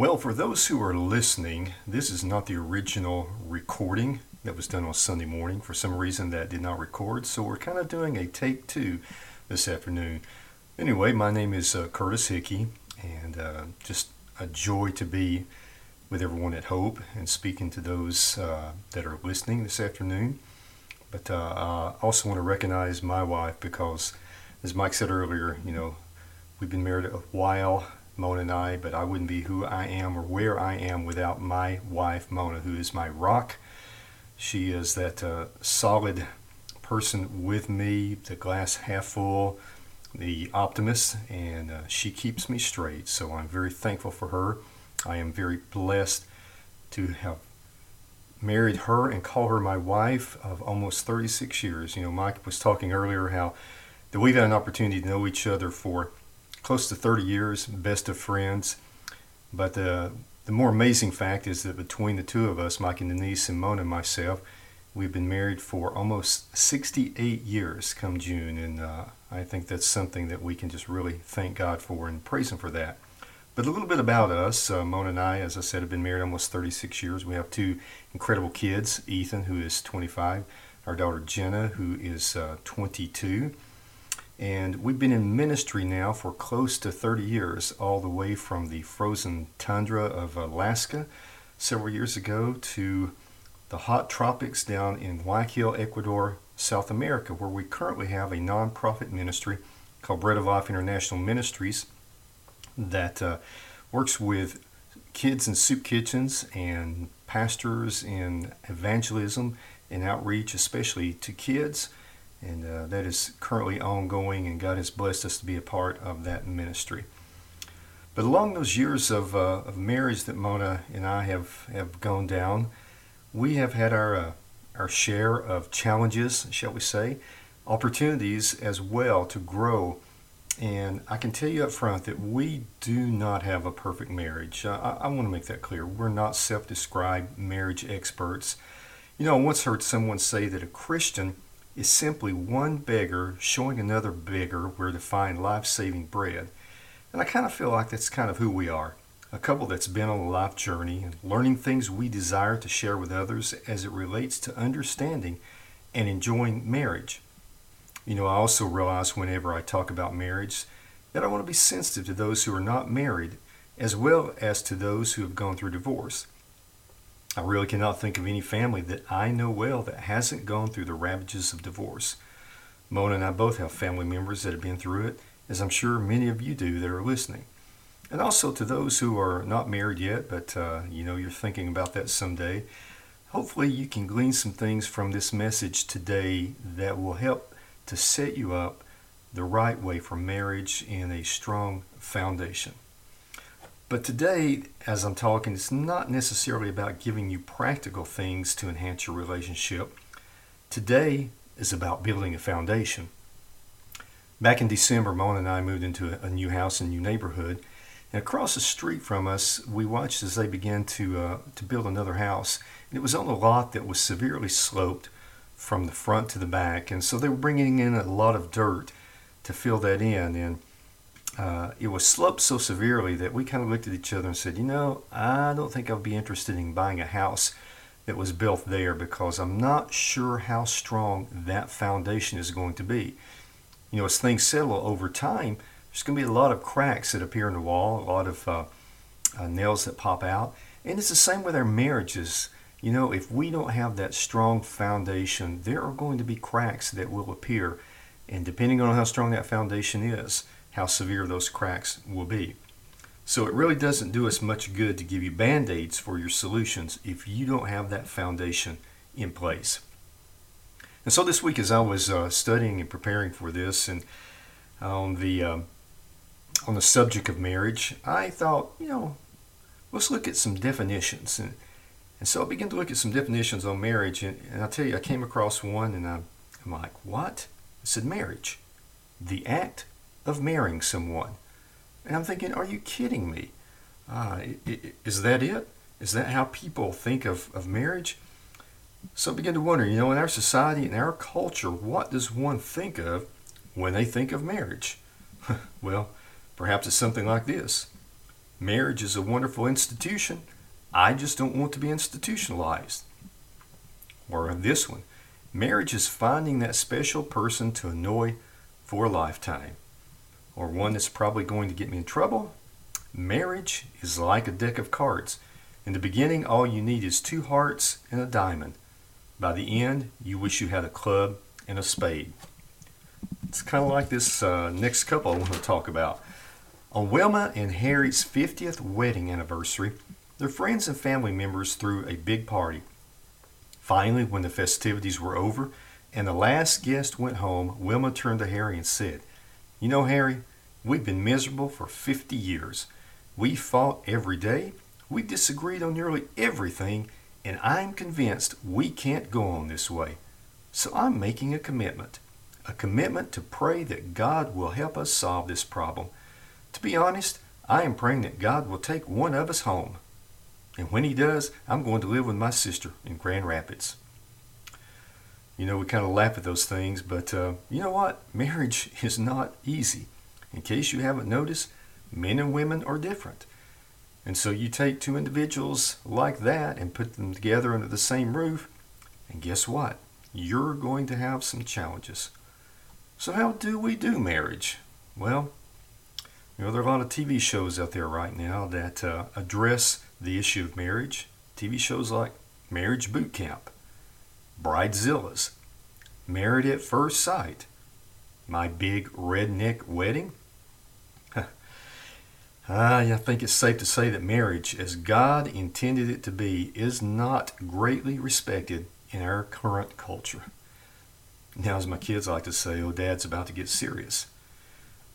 Well, for those who are listening, this is not the original recording that was done on Sunday morning. For some reason, that did not record, so we're kind of doing a take two this afternoon. Anyway, my name is uh, Curtis Hickey, and uh, just a joy to be with everyone at Hope and speaking to those uh, that are listening this afternoon. But uh, I also want to recognize my wife because, as Mike said earlier, you know, we've been married a while Mona and I, but I wouldn't be who I am or where I am without my wife, Mona, who is my rock. She is that uh, solid person with me, the glass half full, the optimist, and uh, she keeps me straight. So I'm very thankful for her. I am very blessed to have married her and call her my wife of almost 36 years. You know, Mike was talking earlier how that we've had an opportunity to know each other for close to 30 years, best of friends. But uh, the more amazing fact is that between the two of us, Mike and Denise and Mona and myself, we've been married for almost 68 years come June. And uh, I think that's something that we can just really thank God for and praise Him for that. But a little bit about us. Uh, Mona and I, as I said, have been married almost 36 years. We have two incredible kids Ethan, who is 25, our daughter Jenna, who is uh, 22. And we've been in ministry now for close to 30 years, all the way from the frozen tundra of Alaska several years ago to the hot tropics down in Guayaquil, Ecuador, South America, where we currently have a nonprofit ministry called Bread of Life International Ministries that uh, works with kids in soup kitchens and pastors in evangelism and outreach, especially to kids and uh, that is currently ongoing, and God has blessed us to be a part of that ministry. But along those years of, uh, of marriage that Mona and I have, have gone down, we have had our, uh, our share of challenges, shall we say, opportunities as well to grow. And I can tell you up front that we do not have a perfect marriage. I, I want to make that clear. We're not self described marriage experts. You know, I once heard someone say that a Christian is simply one beggar showing another beggar where to find life saving bread. And I kind of feel like that's kind of who we are a couple that's been on a life journey and learning things we desire to share with others as it relates to understanding and enjoying marriage. You know, I also realize whenever I talk about marriage that I want to be sensitive to those who are not married as well as to those who have gone through divorce. I really cannot think of any family that I know well that hasn't gone through the ravages of divorce. Mona and I both have family members that have been through it, as I'm sure many of you do that are listening. And also to those who are not married yet, but uh, you know you're thinking about that someday. Hopefully, you can glean some things from this message today that will help to set you up the right way for marriage in a strong foundation. But today, as I'm talking, it's not necessarily about giving you practical things to enhance your relationship. Today is about building a foundation. Back in December, Mona and I moved into a, new house in a new neighborhood. And across the street from us, we watched as they began to, uh, to build another house. And it was on a lot that was severely sloped from the front to the back. And so they were bringing in a lot of dirt to fill that in. And uh, it was sloped so severely that we kind of looked at each other and said, you know, I don't think I'll be interested in buying a house that was built there because I'm not sure how strong that foundation is going to be. You know, as things settle over time, there's going to be a lot of cracks that appear in the wall, a lot of uh, uh, nails that pop out. And it's the same with our marriages. You know, if we don't have that strong foundation, there are going to be cracks that will appear. And depending on how strong that foundation is, how severe those cracks will be. So it really doesn't do us much good to give you band aids for your solutions if you don't have that foundation in place. And so this week, as I was uh, studying and preparing for this, and on the uh, on the subject of marriage, I thought, you know, let's look at some definitions. And, and so I began to look at some definitions on marriage, and, and I tell you, I came across one, and I, I'm like, what? I said, marriage, the act of marrying someone. And I'm thinking, are you kidding me? Uh, is that it? Is that how people think of, of marriage? So I begin to wonder, you know, in our society, in our culture, what does one think of when they think of marriage? well, perhaps it's something like this Marriage is a wonderful institution. I just don't want to be institutionalized. Or this one marriage is finding that special person to annoy for a lifetime. Or one that's probably going to get me in trouble. Marriage is like a deck of cards. In the beginning, all you need is two hearts and a diamond. By the end, you wish you had a club and a spade. It's kind of like this uh, next couple I want to talk about. On Wilma and Harry's 50th wedding anniversary, their friends and family members threw a big party. Finally, when the festivities were over and the last guest went home, Wilma turned to Harry and said, You know, Harry, we've been miserable for 50 years. We fought every day, we disagreed on nearly everything, and I'm convinced we can't go on this way. So I'm making a commitment a commitment to pray that God will help us solve this problem. To be honest, I am praying that God will take one of us home. And when He does, I'm going to live with my sister in Grand Rapids. You know, we kind of laugh at those things, but uh, you know what? Marriage is not easy. In case you haven't noticed, men and women are different. And so you take two individuals like that and put them together under the same roof, and guess what? You're going to have some challenges. So, how do we do marriage? Well, you know, there are a lot of TV shows out there right now that uh, address the issue of marriage. TV shows like Marriage Boot Camp, Bridezillas, Married at First Sight, My Big Redneck Wedding. Ah, I think it's safe to say that marriage, as God intended it to be, is not greatly respected in our current culture. Now, as my kids like to say, oh, dad's about to get serious.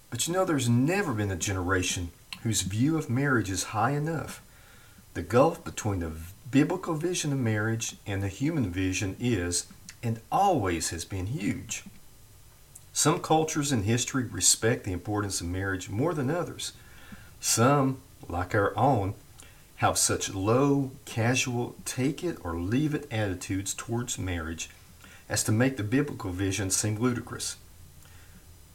But you know, there's never been a generation whose view of marriage is high enough. The gulf between the biblical vision of marriage and the human vision is, and always has been, huge. Some cultures in history respect the importance of marriage more than others. Some, like our own, have such low, casual, take it or leave it attitudes towards marriage as to make the biblical vision seem ludicrous.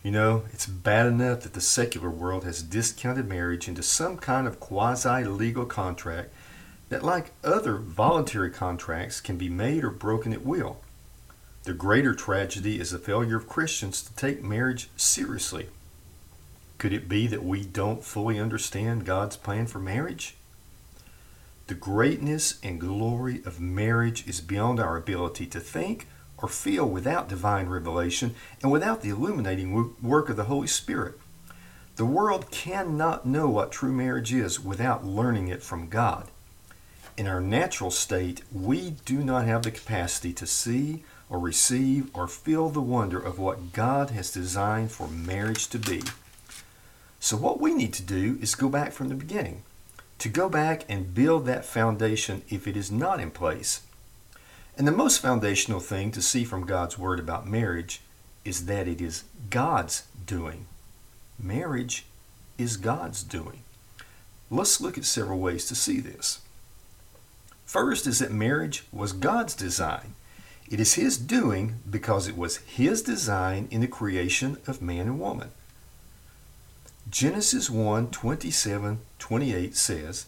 You know, it's bad enough that the secular world has discounted marriage into some kind of quasi legal contract that, like other voluntary contracts, can be made or broken at will. The greater tragedy is the failure of Christians to take marriage seriously. Could it be that we don't fully understand God's plan for marriage? The greatness and glory of marriage is beyond our ability to think or feel without divine revelation and without the illuminating work of the Holy Spirit. The world cannot know what true marriage is without learning it from God. In our natural state, we do not have the capacity to see or receive or feel the wonder of what God has designed for marriage to be. So, what we need to do is go back from the beginning, to go back and build that foundation if it is not in place. And the most foundational thing to see from God's Word about marriage is that it is God's doing. Marriage is God's doing. Let's look at several ways to see this. First is that marriage was God's design. It is His doing because it was His design in the creation of man and woman. Genesis 1 27 28 says,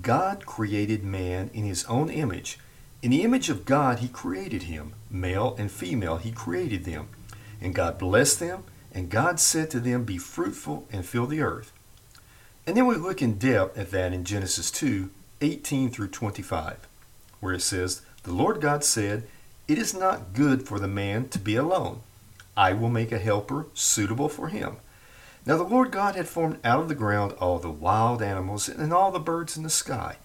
God created man in His own image. In the image of God, He created him. Male and female, He created them. And God blessed them, and God said to them, Be fruitful and fill the earth. And then we look in depth at that in Genesis 2 18 through 25, where it says, The Lord God said, It is not good for the man to be alone. I will make a helper suitable for him. Now the Lord God had formed out of the ground all the wild animals and all the birds in the sky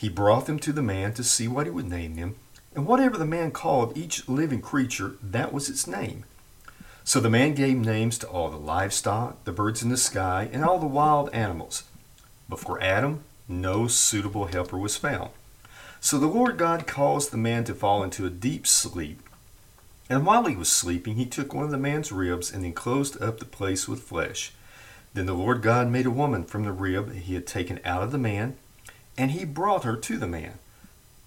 he brought them to the man to see what he would name them, and whatever the man called each living creature, that was its name. So the man gave names to all the livestock, the birds in the sky, and all the wild animals. But for Adam, no suitable helper was found. So the Lord God caused the man to fall into a deep sleep. And while he was sleeping, he took one of the man's ribs and enclosed up the place with flesh. Then the Lord God made a woman from the rib he had taken out of the man and he brought her to the man.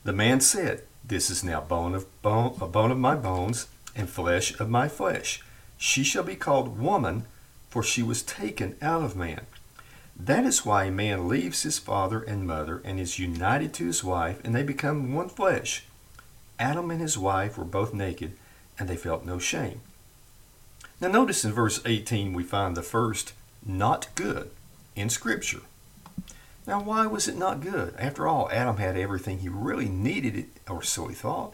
The man said, This is now bone of bone, a bone of my bones and flesh of my flesh. She shall be called woman, for she was taken out of man. That is why a man leaves his father and mother and is united to his wife, and they become one flesh. Adam and his wife were both naked, and they felt no shame. Now, notice in verse 18 we find the first not good in Scripture. Now, why was it not good? After all, Adam had everything he really needed, or so he thought.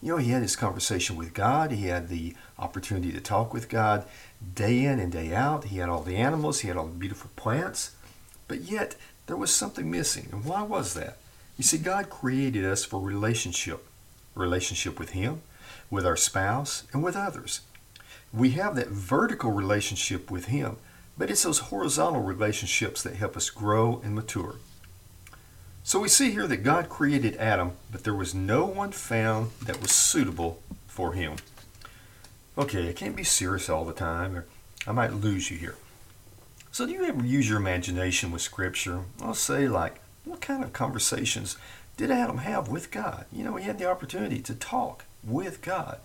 You know, he had his conversation with God, he had the opportunity to talk with God day in and day out, he had all the animals, he had all the beautiful plants, but yet there was something missing. And why was that? You see, God created us for relationship relationship with Him, with our spouse, and with others. We have that vertical relationship with Him, but it's those horizontal relationships that help us grow and mature. So we see here that God created Adam, but there was no one found that was suitable for him. Okay, I can't be serious all the time, or I might lose you here. So, do you ever use your imagination with Scripture? I'll say, like, what kind of conversations did Adam have with God? You know, he had the opportunity to talk with God.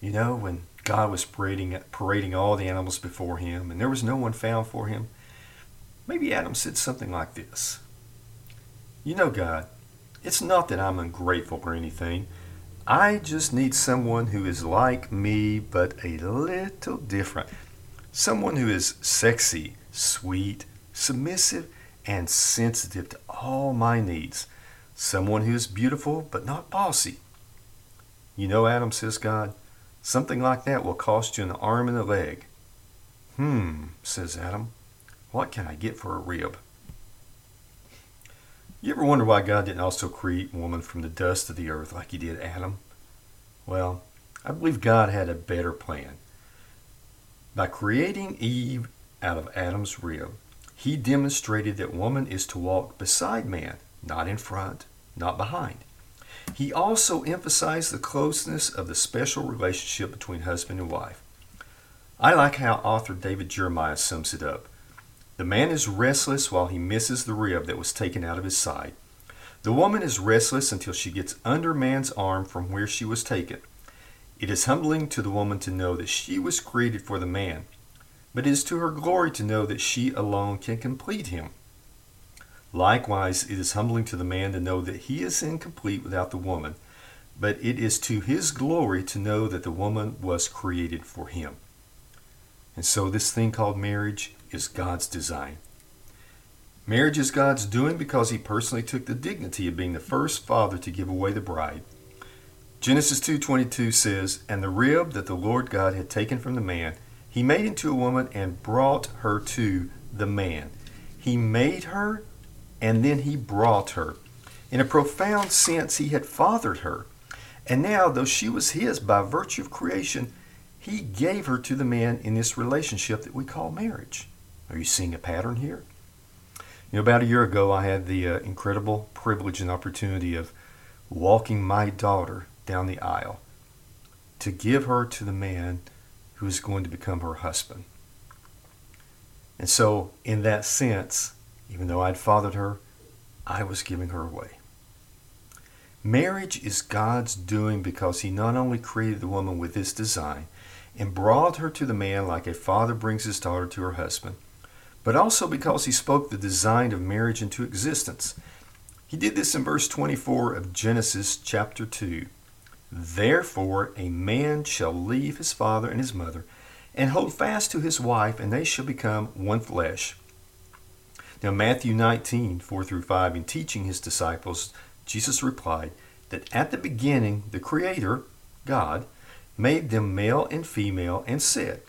You know, when God was parading, parading all the animals before him and there was no one found for him, maybe Adam said something like this You know, God, it's not that I'm ungrateful or anything. I just need someone who is like me but a little different. Someone who is sexy, sweet, submissive, and sensitive to all my needs. Someone who is beautiful but not bossy. You know, Adam, says God, something like that will cost you an arm and a leg. Hmm, says Adam, what can I get for a rib? You ever wonder why God didn't also create woman from the dust of the earth like he did Adam? Well, I believe God had a better plan. By creating Eve out of Adam's rib, he demonstrated that woman is to walk beside man, not in front, not behind. He also emphasized the closeness of the special relationship between husband and wife. I like how author David Jeremiah sums it up. The man is restless while he misses the rib that was taken out of his side. The woman is restless until she gets under man's arm from where she was taken. It is humbling to the woman to know that she was created for the man, but it is to her glory to know that she alone can complete him. Likewise, it is humbling to the man to know that he is incomplete without the woman, but it is to his glory to know that the woman was created for him. And so, this thing called marriage is God's design. Marriage is God's doing because he personally took the dignity of being the first father to give away the bride. Genesis 2:22 says, "And the rib that the Lord God had taken from the man, he made into a woman and brought her to the man. He made her and then he brought her. In a profound sense, he had fathered her. And now, though she was his by virtue of creation, he gave her to the man in this relationship that we call marriage. Are you seeing a pattern here? You know, about a year ago, I had the uh, incredible privilege and opportunity of walking my daughter down the aisle to give her to the man who is going to become her husband. And so, in that sense, even though I'd fathered her, I was giving her away. Marriage is God's doing because He not only created the woman with this design and brought her to the man like a father brings his daughter to her husband, but also because He spoke the design of marriage into existence. He did this in verse 24 of Genesis chapter 2. Therefore, a man shall leave his father and his mother, and hold fast to his wife, and they shall become one flesh. Now, Matthew 19, 4 through 5, in teaching his disciples, Jesus replied that at the beginning, the Creator, God, made them male and female, and said,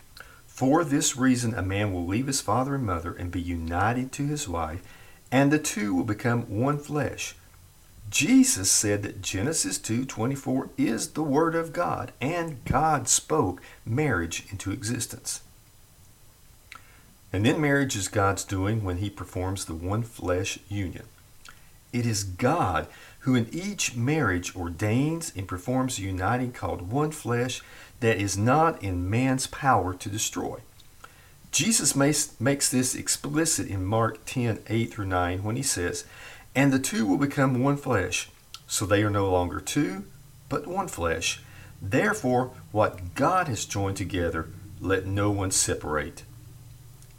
For this reason, a man will leave his father and mother and be united to his wife, and the two will become one flesh. Jesus said that Genesis 2:24 is the word of God and God spoke marriage into existence. And then marriage is God's doing when he performs the one flesh union. It is God who in each marriage ordains and performs a uniting called one flesh that is not in man's power to destroy. Jesus makes this explicit in Mark 10 8 through 9 when he says, and the two will become one flesh. So they are no longer two, but one flesh. Therefore, what God has joined together, let no one separate.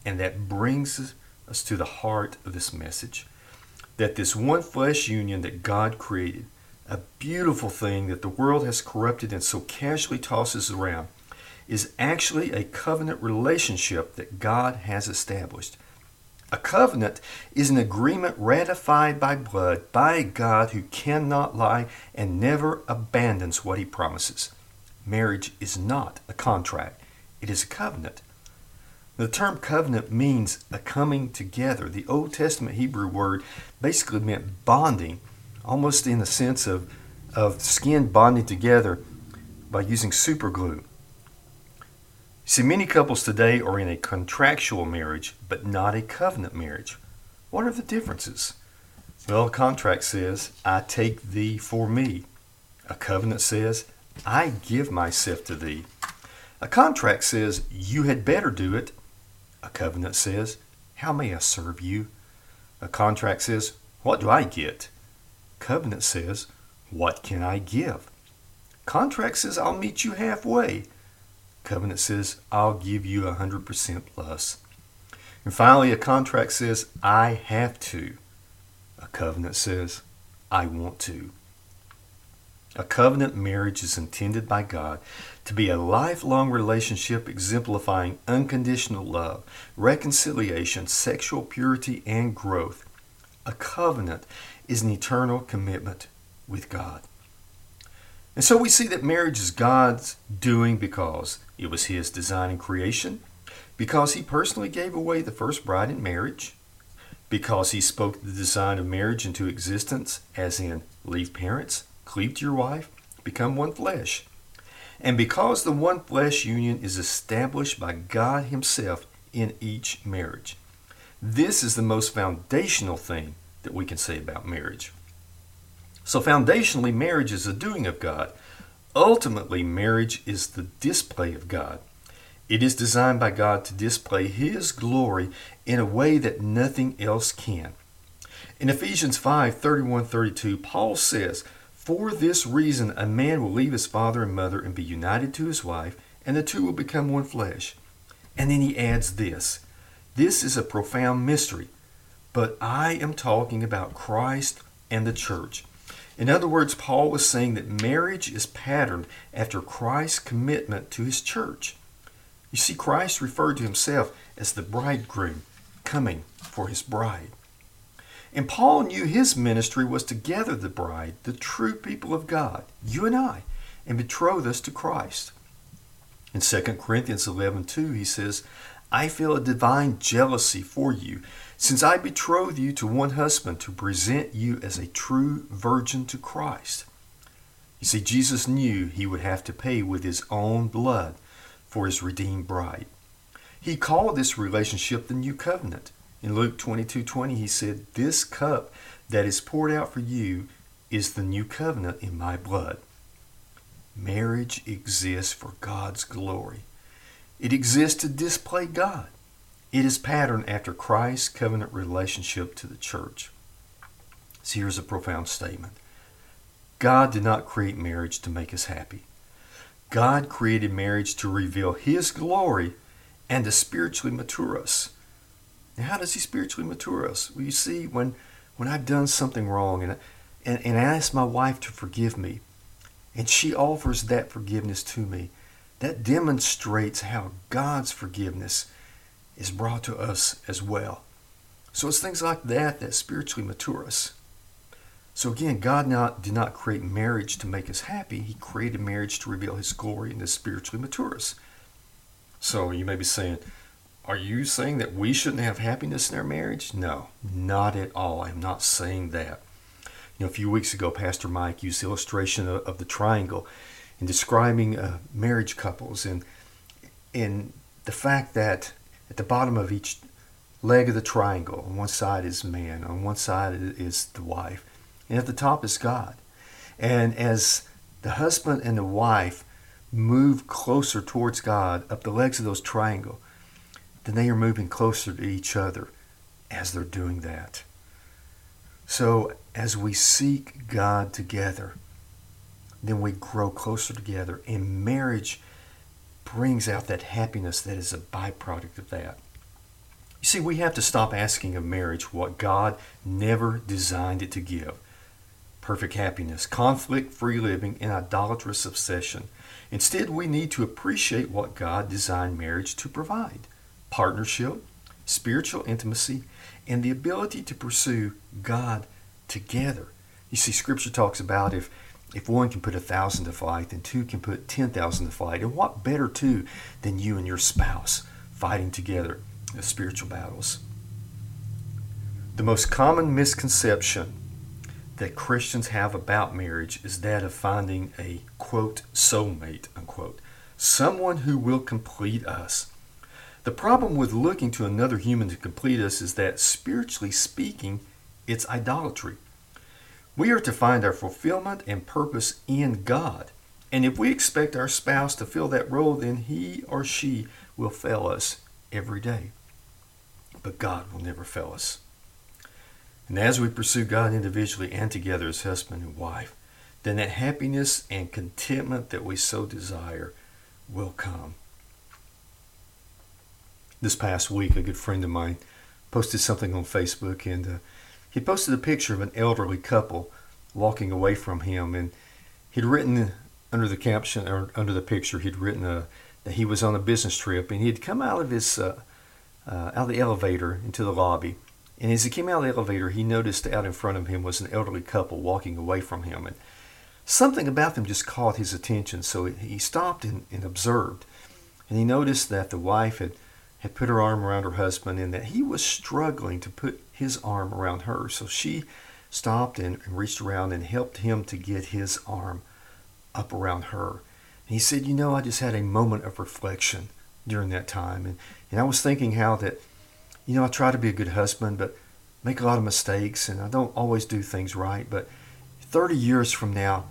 And that brings us to the heart of this message that this one flesh union that God created, a beautiful thing that the world has corrupted and so casually tosses around, is actually a covenant relationship that God has established. A covenant is an agreement ratified by blood by a God who cannot lie and never abandons what he promises. Marriage is not a contract, it is a covenant. The term covenant means a coming together. The Old Testament Hebrew word basically meant bonding, almost in the sense of, of skin bonding together by using super glue. See, many couples today are in a contractual marriage, but not a covenant marriage. What are the differences? Well, a contract says, I take thee for me. A covenant says, I give myself to thee. A contract says, You had better do it. A covenant says, How may I serve you? A contract says, What do I get? Covenant says, What can I give? Contract says, I'll meet you halfway. Covenant says, I'll give you a 100% plus. And finally, a contract says, I have to. A covenant says, I want to. A covenant marriage is intended by God to be a lifelong relationship exemplifying unconditional love, reconciliation, sexual purity, and growth. A covenant is an eternal commitment with God. And so we see that marriage is God's doing because it was His design and creation, because He personally gave away the first bride in marriage, because He spoke the design of marriage into existence, as in leave parents, cleave to your wife, become one flesh. And because the one flesh union is established by God Himself in each marriage. This is the most foundational thing that we can say about marriage. So, foundationally, marriage is a doing of God. Ultimately, marriage is the display of God. It is designed by God to display His glory in a way that nothing else can. In Ephesians 5 31 32, Paul says, For this reason, a man will leave his father and mother and be united to his wife, and the two will become one flesh. And then he adds this this is a profound mystery, but I am talking about Christ and the church. In other words, Paul was saying that marriage is patterned after Christ's commitment to his church. You see, Christ referred to himself as the bridegroom coming for his bride. And Paul knew his ministry was to gather the bride, the true people of God, you and I, and betroth us to Christ. In 2 Corinthians 11:2 he says, I feel a divine jealousy for you, since I betroth you to one husband to present you as a true virgin to Christ. You see, Jesus knew he would have to pay with his own blood for his redeemed bride. He called this relationship the new covenant. In Luke 22 20, he said, This cup that is poured out for you is the new covenant in my blood. Marriage exists for God's glory. It exists to display God. It is patterned after Christ's covenant relationship to the church. So here's a profound statement God did not create marriage to make us happy. God created marriage to reveal His glory and to spiritually mature us. Now, how does He spiritually mature us? Well, you see, when, when I've done something wrong and, and, and I ask my wife to forgive me, and she offers that forgiveness to me, that demonstrates how God's forgiveness is brought to us as well. So it's things like that that spiritually mature us. So again, God not, did not create marriage to make us happy. He created marriage to reveal His glory and to spiritually mature us. So you may be saying, are you saying that we shouldn't have happiness in our marriage? No, not at all. I'm not saying that. You know, a few weeks ago, Pastor Mike used the illustration of, of the triangle in describing uh, marriage couples and and the fact that at the bottom of each leg of the triangle, on one side is man, on one side is the wife, and at the top is God. And as the husband and the wife move closer towards God up the legs of those triangle, then they are moving closer to each other as they're doing that. So as we seek God together, then we grow closer together. And marriage brings out that happiness that is a byproduct of that. You see, we have to stop asking of marriage what God never designed it to give perfect happiness, conflict free living, and idolatrous obsession. Instead, we need to appreciate what God designed marriage to provide partnership, spiritual intimacy, and the ability to pursue God together. You see, Scripture talks about if if one can put a thousand to flight, then two can put ten thousand to flight. And what better two than you and your spouse fighting together in spiritual battles? The most common misconception that Christians have about marriage is that of finding a quote soulmate unquote, someone who will complete us. The problem with looking to another human to complete us is that spiritually speaking, it's idolatry. We are to find our fulfillment and purpose in God. And if we expect our spouse to fill that role, then he or she will fail us every day. But God will never fail us. And as we pursue God individually and together as husband and wife, then that happiness and contentment that we so desire will come. This past week, a good friend of mine posted something on Facebook, and uh, he posted a picture of an elderly couple walking away from him, and he'd written under the caption or under the picture, he'd written uh, that he was on a business trip, and he'd come out of his uh, uh, out of the elevator into the lobby, and as he came out of the elevator, he noticed out in front of him was an elderly couple walking away from him, and something about them just caught his attention. So he stopped and, and observed, and he noticed that the wife had had put her arm around her husband and that he was struggling to put his arm around her. So she stopped and, and reached around and helped him to get his arm up around her. And he said, You know, I just had a moment of reflection during that time. And, and I was thinking how that, you know, I try to be a good husband, but make a lot of mistakes and I don't always do things right. But 30 years from now,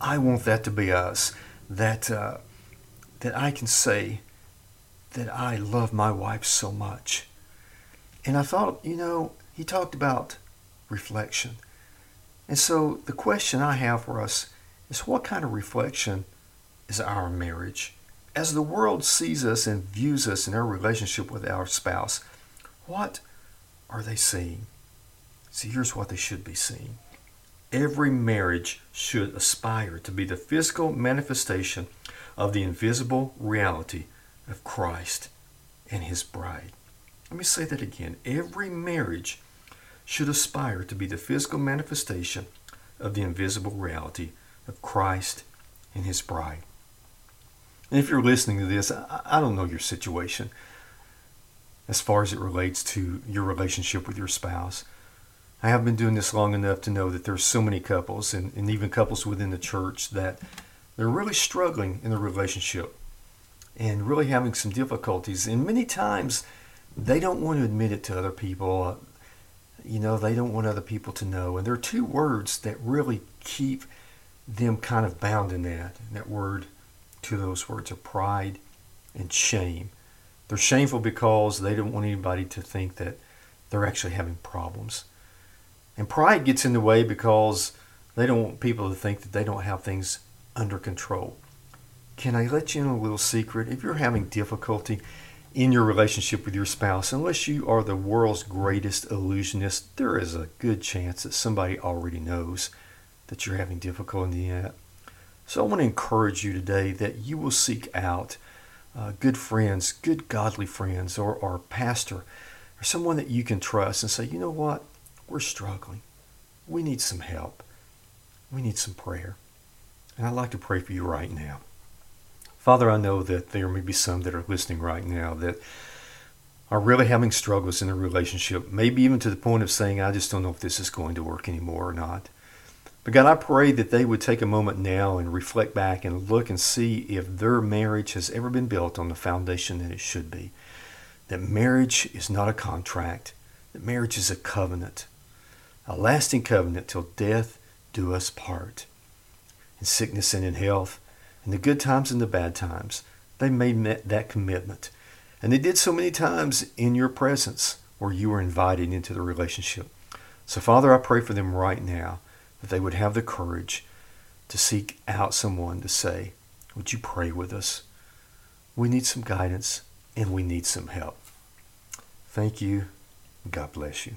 I want that to be us. That, uh, that I can say, that I love my wife so much. And I thought, you know, he talked about reflection. And so the question I have for us is what kind of reflection is our marriage? As the world sees us and views us in our relationship with our spouse, what are they seeing? See, here's what they should be seeing. Every marriage should aspire to be the physical manifestation of the invisible reality of Christ and his bride. Let me say that again. Every marriage should aspire to be the physical manifestation of the invisible reality of Christ and his bride. And if you're listening to this, I don't know your situation as far as it relates to your relationship with your spouse. I have been doing this long enough to know that there's so many couples and, and even couples within the church that they're really struggling in their relationship and really having some difficulties. And many times they don't want to admit it to other people. You know, they don't want other people to know. And there are two words that really keep them kind of bound in that. And that word, two of those words are pride and shame. They're shameful because they don't want anybody to think that they're actually having problems. And pride gets in the way because they don't want people to think that they don't have things under control. Can I let you in a little secret? If you're having difficulty in your relationship with your spouse, unless you are the world's greatest illusionist, there is a good chance that somebody already knows that you're having difficulty in. So I want to encourage you today that you will seek out uh, good friends, good godly friends, or, or pastor, or someone that you can trust and say, you know what? We're struggling. We need some help. We need some prayer. And I'd like to pray for you right now. Father, I know that there may be some that are listening right now that are really having struggles in a relationship, maybe even to the point of saying, I just don't know if this is going to work anymore or not. But God, I pray that they would take a moment now and reflect back and look and see if their marriage has ever been built on the foundation that it should be. That marriage is not a contract, that marriage is a covenant, a lasting covenant till death do us part. In sickness and in health, in the good times and the bad times. They made that commitment. And they did so many times in your presence where you were invited into the relationship. So, Father, I pray for them right now that they would have the courage to seek out someone to say, Would you pray with us? We need some guidance and we need some help. Thank you. God bless you.